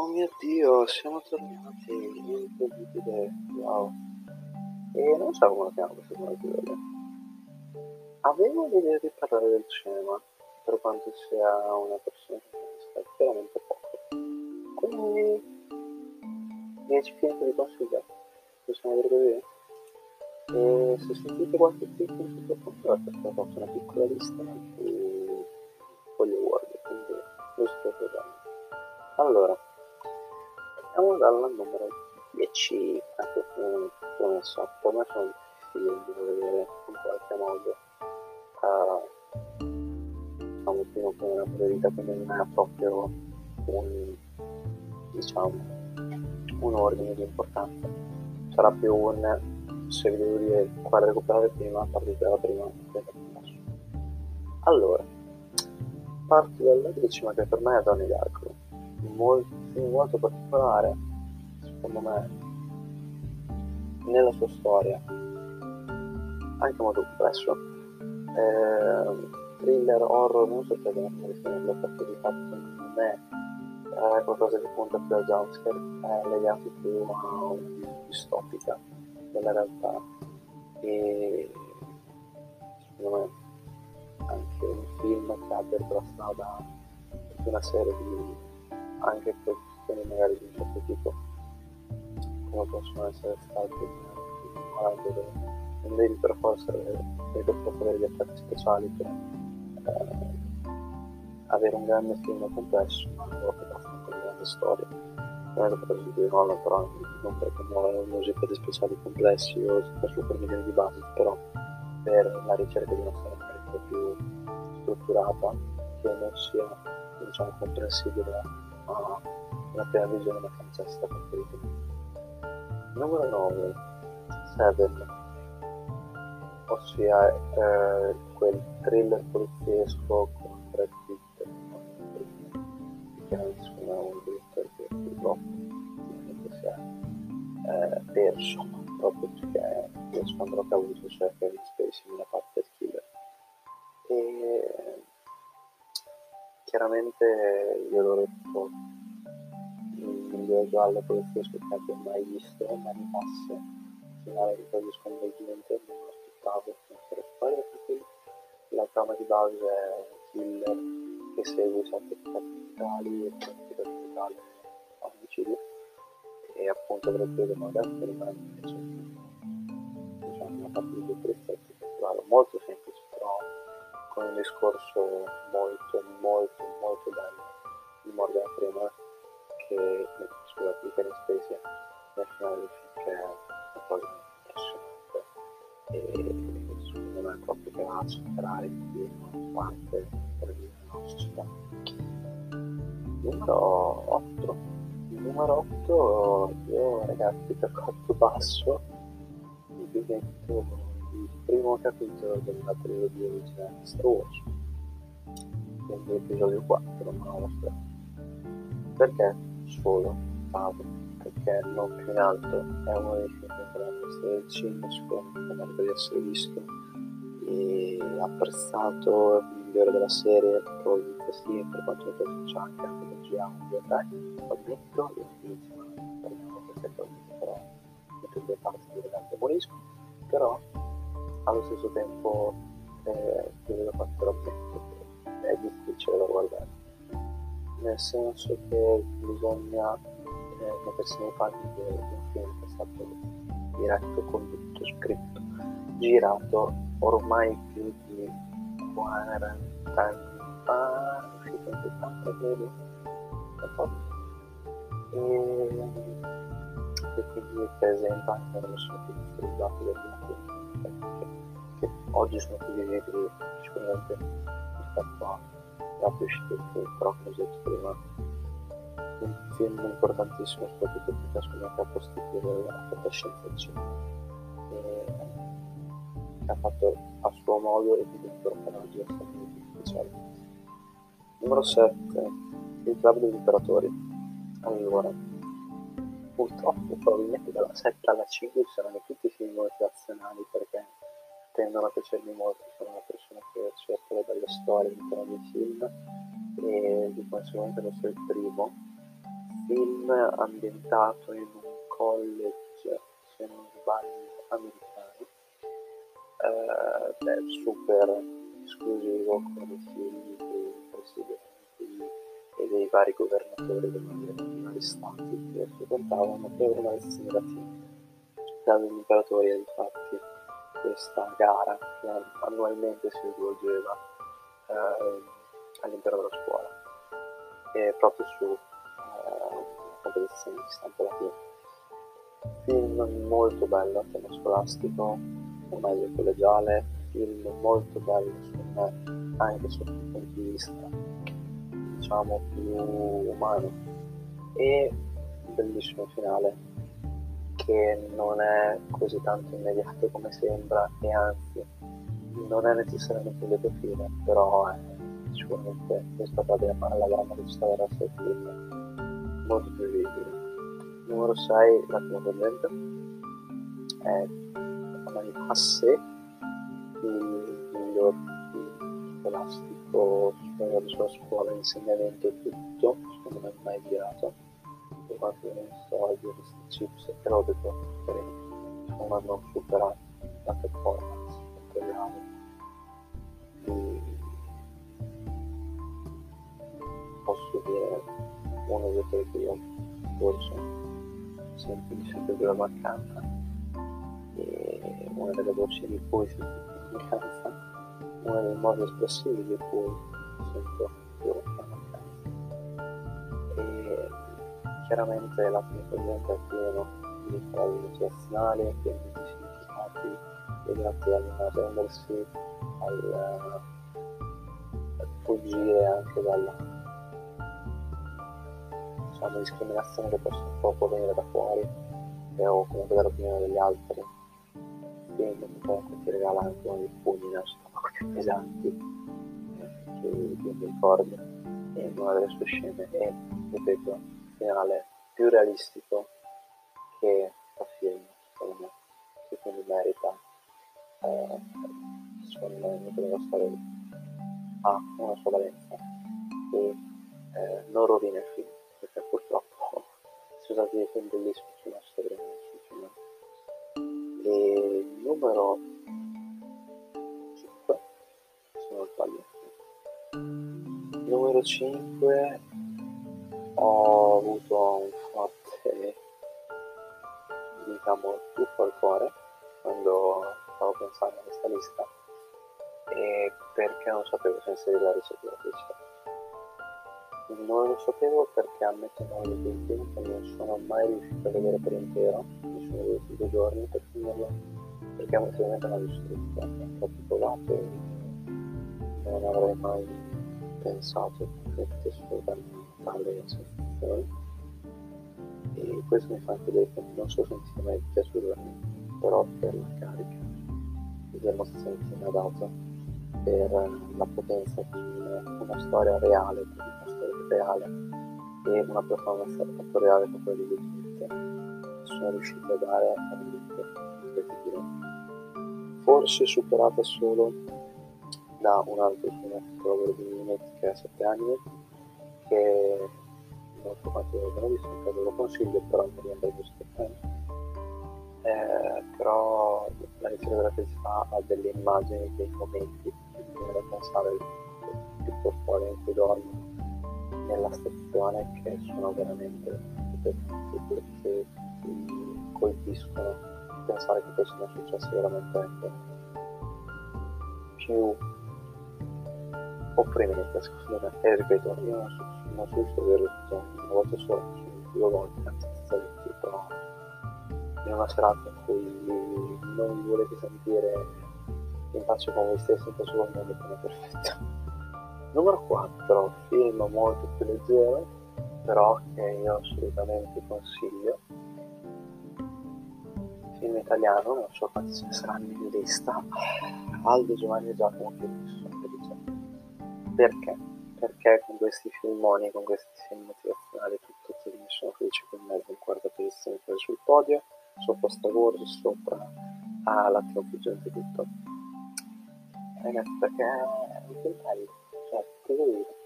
Oh mio dio, siamo tornati, incredibile, wow. E non so come lo chiamo questo episodio. Avevo l'idea di parlare del cinema, per quanto sia una persona che conosca veramente poco. Quindi, 10 film di consiglio, possiamo dire così? E se sentite qualche in sottofondo è perché ho fatto una piccola lista su Hollywood, quindi lo sto vedendo. Allora, partiamo dalla numero 10, anche come promesso, per me sono film da vedere in qualche modo. Uh, diciamo prima come una priorità, quindi non è proprio un, diciamo, un ordine di importanza. Sarà più un, se vi devo dire quale recuperare prima, partite dalla prima, allora, parto dalla decima che per me è Donnie Darko molto, molto particolare, secondo me, nella sua storia, anche molto complesso. Eh, thriller, horror, non so se come definirlo, perché di fatto me è qualcosa che punta più al jumpscare, è legato più a una distopica della realtà. E secondo me anche un film che abbia per la strada una serie di anche per questioni magari di un certo tipo come possono essere stati malati dove non devi per forza avere, per forza avere gli effetti speciali per eh, avere un grande film complesso ma non che con una grande storia. Non è che potrei dire no però non perché non uso effetti speciali complessi o super milioni di base però per la ricerca di una storia più strutturata che non sia diciamo comprensibile una prima visione che già stata preferita. Numero 9, Seven, ossia eh, quel thriller poliziesco con Brad Pitt, che è insomma un direttore che purtroppo si è eh, perso proprio perché lo scandalo che ha avuto cioè Kevin Spacey nella parte del killer. E chiaramente io l'ho detto il miglior giallo poliziesco che abbia mai visto ma mi passa finale di quello sconvolgente non lo aspettavo per storia perché la trama di base è killer che segue sette capitali e pratica capitale a omicidio e appunto per quello moderno rimane invece diciamo una parte di tristezza molto semplice però con un discorso molto molto molto bello di Morgan Freeman che scusate di Kevin Spacey nel che è una cosa impressionante. E secondo me è proprio che va a superare di una parte per vivere nella nostra numero 8 numero 8 io ragazzi per quanto basso metto il primo capitolo della trilogia di Star Wars. Quindi episodio 4 ma lo perché solo Paolo perché non più in alto è uno dei film della storia del cinema sicuramente merita di essere visto. E apprezzato il migliore della serie probabilmente sì per quanto piace c'è anche del GA 1 2 3 ho detto l'ultima perché poi però tutte e due parti dove demolisco però allo stesso tempo eh, veramente è difficile da guardare. Nel senso che bisogna eh, mettersi nei panni di un film che è stato diretto, condotto, scritto, girato ormai più di 40 anni fa, uscito in 70 credo, e, e quindi presenta anche non sono più stilizzati dagli che oggi sono più visibili sicuramente rispetto a altri uscite però come ho detto un film importantissimo soprattutto perché secondo me ha costituito la fantascienza del cinema che ha fatto a suo modo e di personaggi estremamente speciali numero 7 il club degli imperatori. Allora purtroppo probabilmente dalla 7 alla 5 saranno tutti film motivazionali perché tendono a piacermi molto, sono una persona che cerca le belle storie all'interno dei film e di conseguenza questo è il primo, film ambientato in un college, se non sbaglio, americano, eh, super esclusivo con i figli dei presidenti e dei vari governatori dei stati che frequentavano per una lezione David Imperatori infatti questa gara che annualmente si svolgeva eh, all'interno della scuola. E proprio su eh, competizione di stampo latino. Film molto bello a tema scolastico, o meglio collegiale, film molto bello secondo me anche sotto il punto di vista diciamo più umano e un bellissimo finale che non è così tanto immediato come sembra e anzi non è necessariamente un lieto fine, però è sicuramente rispetto alla drammaticità del resto del film molto più vivibile. Numero 6, L'attimo convento, è a Hasse, il miglior scolastico della sua scuola, insegnamento e tutto, secondo me mai girato. Quanto ne so di questi chips che ho detto non hanno superato la performance materiale. Di posso dire uno dei tre che io forse sento di sempre più la mancanza e una delle voci di cui la mancanza uno dei modi espressivi di cui sento più la chiaramente la corrente è pieno di frasi motivazionali, pieno di significati legati all'inarrendersi, al, al fuggire anche dalla diciamo, discriminazione che può, può, può venire da fuori e, o comunque dall'opinione degli altri. Quindi comunque ti regala anche uno dei pugni più pesanti che io mi ricordo. In una delle sue scene e ripeto finale più realistico che a film, secondo me, che quindi merita, eh, secondo me, della storia ha una sua valenza e eh, non rovina il film, perché purtroppo si sono usati dei film bellissimi sulla storia. E numero 5, se non sbaglio. Numero 5 ho avuto un forte diciamo tuffo al cuore quando stavo pensando a questa lista e perché non sapevo se inserire la ricercatrice non lo sapevo perché ammetto di quei film che non sono mai riuscito a vedere per intero mi sono voluti due giorni per finirlo perché emotivamente l'ho distrutto ho e non avrei mai pensato che potesse darmi tale sensazione e questo mi fa anche dire che non sentire mai piaciuto però per la carica di emozioni che mi ha dato per la potenza di una storia reale una storia reale e una performance reale come quella di Smith sono riuscito a dare a un incredibile forse superata solo da un altro che lavoro di Mimetti che ha 7 anni che molto l'ho visto in caso lo consiglio però non in questo tempo eh, però la ricerca della felicità ha delle immagini dei momenti che mi da pensare il portfolio in cui dormo nella stazione che sono veramente perché ti colpiscono. Pensare che questo sia successo veramente più opprimenti secondo me e ripeto io non so non so se averlo tutto una volta sola due volte però in una serata in cui non volete sentire in pace con voi stessi in pace con il mondo perfetto. Numero 4 film molto più leggero però che io assolutamente consiglio. Film italiano non so quanti ce ne saranno in lista. Aldo Giovanni e Giacomo Chiuso perché? Perché con questi filmoni, con questi film motivazionali, tutto mi sono felice con me in quarta posizione poi sul podio, sopra Star Wars, sopra ah, l'attimo più gente tutto. Ragazzi, perché è un film bello, cioè, cosa dire?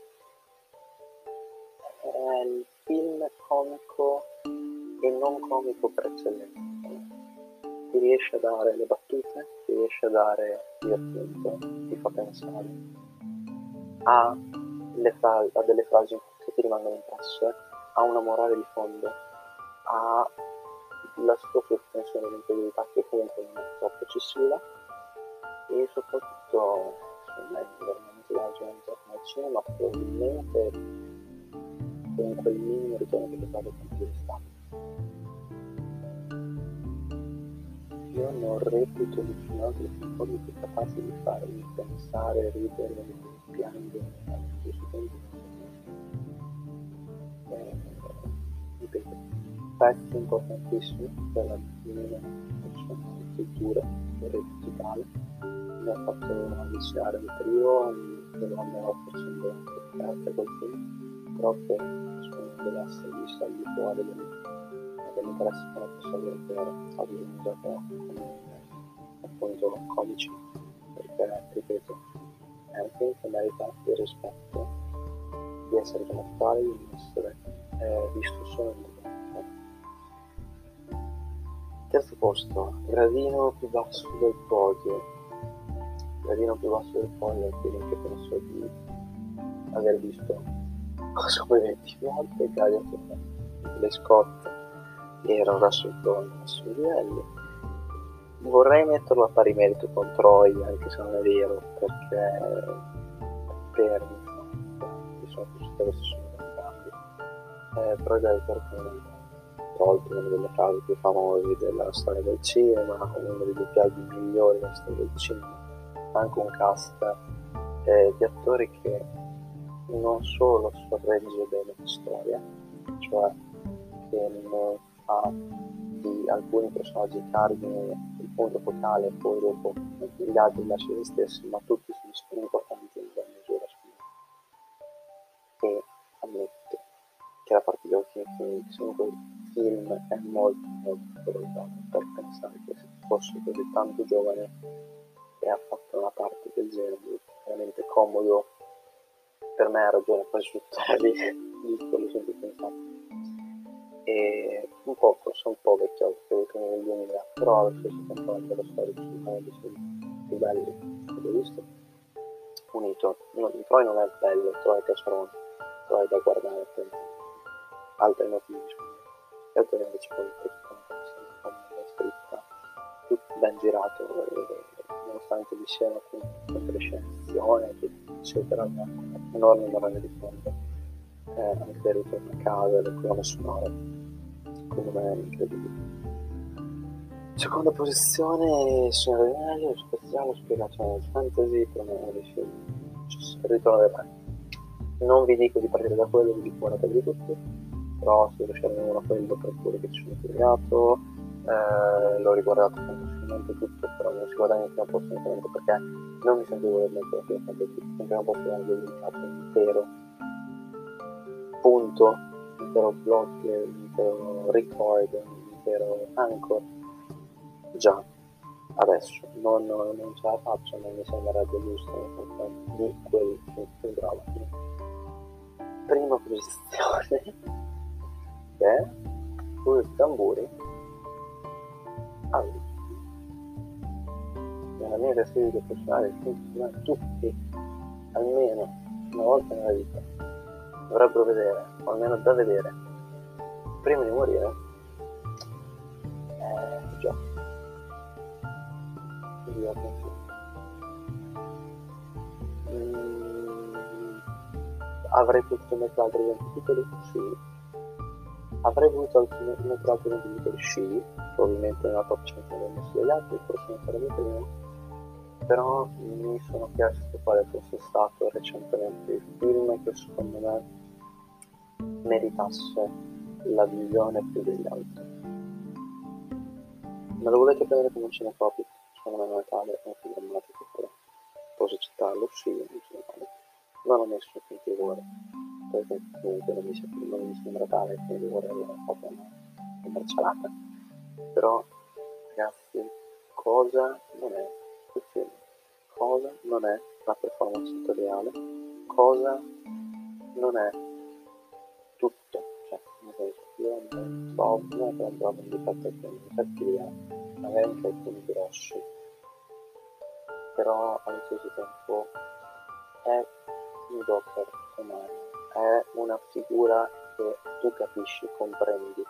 È il film comico e non comico per eccellenza. Ti riesce a dare le battute, ti riesce a dare divertimento, ti fa pensare, ha, fra- ha delle frasi che ti rimangono impresse, ha una morale di fondo, ha la sua sospensione di integrità che comunque non è troppo eccessiva e soprattutto secondo me veramente la gente al cinema probabilmente con quel minimo ritorno che potrebbe come stato io non reputo di più altri film più capaci di farmi pensare, ridere, tempo eh, ripeto pezzi importantissimi per la mia cultura digitale. Mi ha fatto avvicinare il trio che non avevo facendo parte col film proprio secondo deve essere visto al di fuori dell'interesse che la possa avere per aggiungere come appunto codici perché ripeto è un film che merita il rispetto di essere chiamato tale di essere eh, visto solo in Terzo posto, gradino più basso del podio. Gradino più basso del podio è film che penso di aver visto come 20 volte, Gladiator, le Scott era un assolutamente massimo livelli. Vorrei metterlo a pari merito con Troy, anche se non è vero, perché per mi sono piaciute queste sono entrambi. Eh, però Gladiator comunque tolto una delle frasi più famose della storia del cinema, uno dei doppiaggi migliori della storia del cinema, anche un cast eh, di attori che non solo sorregge bene la storia, cioè che non fa di alcuni personaggi cardine punto focale e poi dopo gli altri lascia se stessi, ma tutti sono importanti in buona misura. E ammetto che la parte di Joaquin Phoenix film è molto molto valutato per pensare che se fosse così tanto giovane e ha fatto una parte del genere veramente comodo per me ha ragione quasi su di quello sempre pensato e un po' forse un po' vecchio credo nel 2000 però allo stesso tempo anche la storia assolutamente più belli che ho visto? Unito non, Troy non è bello Troy è cacerone Troy è da guardare per altre notizie e ottenere invece con la scritta tutto ben girato nonostante vi siano appunto le scenazioni eccetera una enorme morale di fondo eh, anche del ritorno a casa e del colonna sonora secondo me è incredibile seconda posizione signore Daniele speciale spiegazione fantasy per me è dei film il ritorno del re non vi dico di partire da quello vi dico guardatevi tutti però se riuscire a uno quello per quello che ci sono spiegato eh, l'ho riguardato completamente tutto però non si guadagna il primo posto niente perché non mi sentivo di mettere la fine il primo posto era dedicato intero punto intero blog intero record intero anchor già adesso. Non, non, ce la faccio non mi sembrerebbe giusto di quel che sembrava prima posizione perché con i tamburi. Hanno nella mia classifica personale tutti almeno una volta nella vita dovrebbero vedere o almeno da vedere prima di morire eh, già. Io mm, avrei potuto mettere altri 20 titoli? Sì, Avrei voluto anche mettere altri titoli? Sci, probabilmente nella top 100 del messo degli altri, forse non sarebbe primo, però mi sono chiesto quale fosse stato recentemente il film che secondo me meritasse la visione più degli altri. Me lo volete prendere come un cinefobico? Secondo me non è tale, è un film drammatico però. Posso citarlo? Sì, non ce ne vale. Non ho messo finché vuole perché comunque non mi, sembra, tale che vorrei avere proprio una, una braccialata però ragazzi cosa non è il film cosa non è la performance tutoriale cosa non è non è che alcuni difetti li ha, magari alcuni grossi, però allo stesso tempo è un Joker umano, è una figura che tu capisci, comprendi,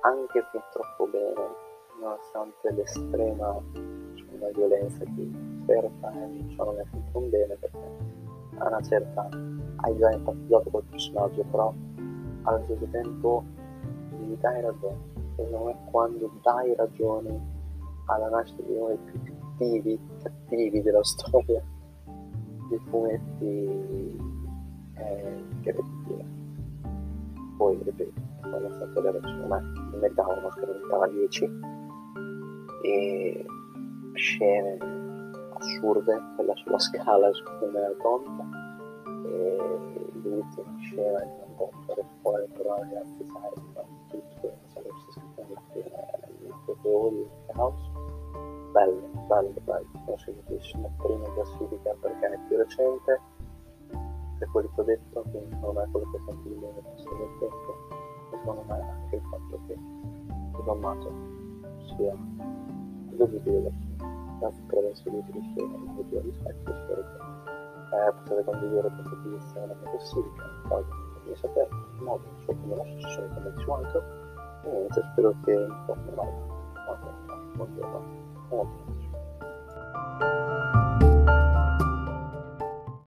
anche fin troppo bene, nonostante l'estrema diciamo, violenza che cerca e ciò non è finito un bene perché a una certa hai già empatizzato col personaggio, però allo stesso tempo gli dai ragione. E non è quando dai ragione alla nascita di uno dei più cattivi, cattivi della storia dei fumetti è incredibile. Poi, ripeto, quando è stato le ragione, ma in metà uno schermo 10 e scene assurde, quella sulla scala secondo me è tonta e l'ultima scena di sarebbe scritto nella fine il proprio il caos bello, bello, bello consigliatissimo prima classifica perché è più recente per quello che ho detto quindi secondo me quello che ho sentito nel passato del tempo e secondo me anche il fatto che tutto sommato sia godibile da grazie per aver seguito il suo video rispetto spero che eh, potete condividere questa posizione nella classifica poi mi sapere in modo so come la successione convenzionata e niente spero che insomma vada buongiorno buongiorno buongiorno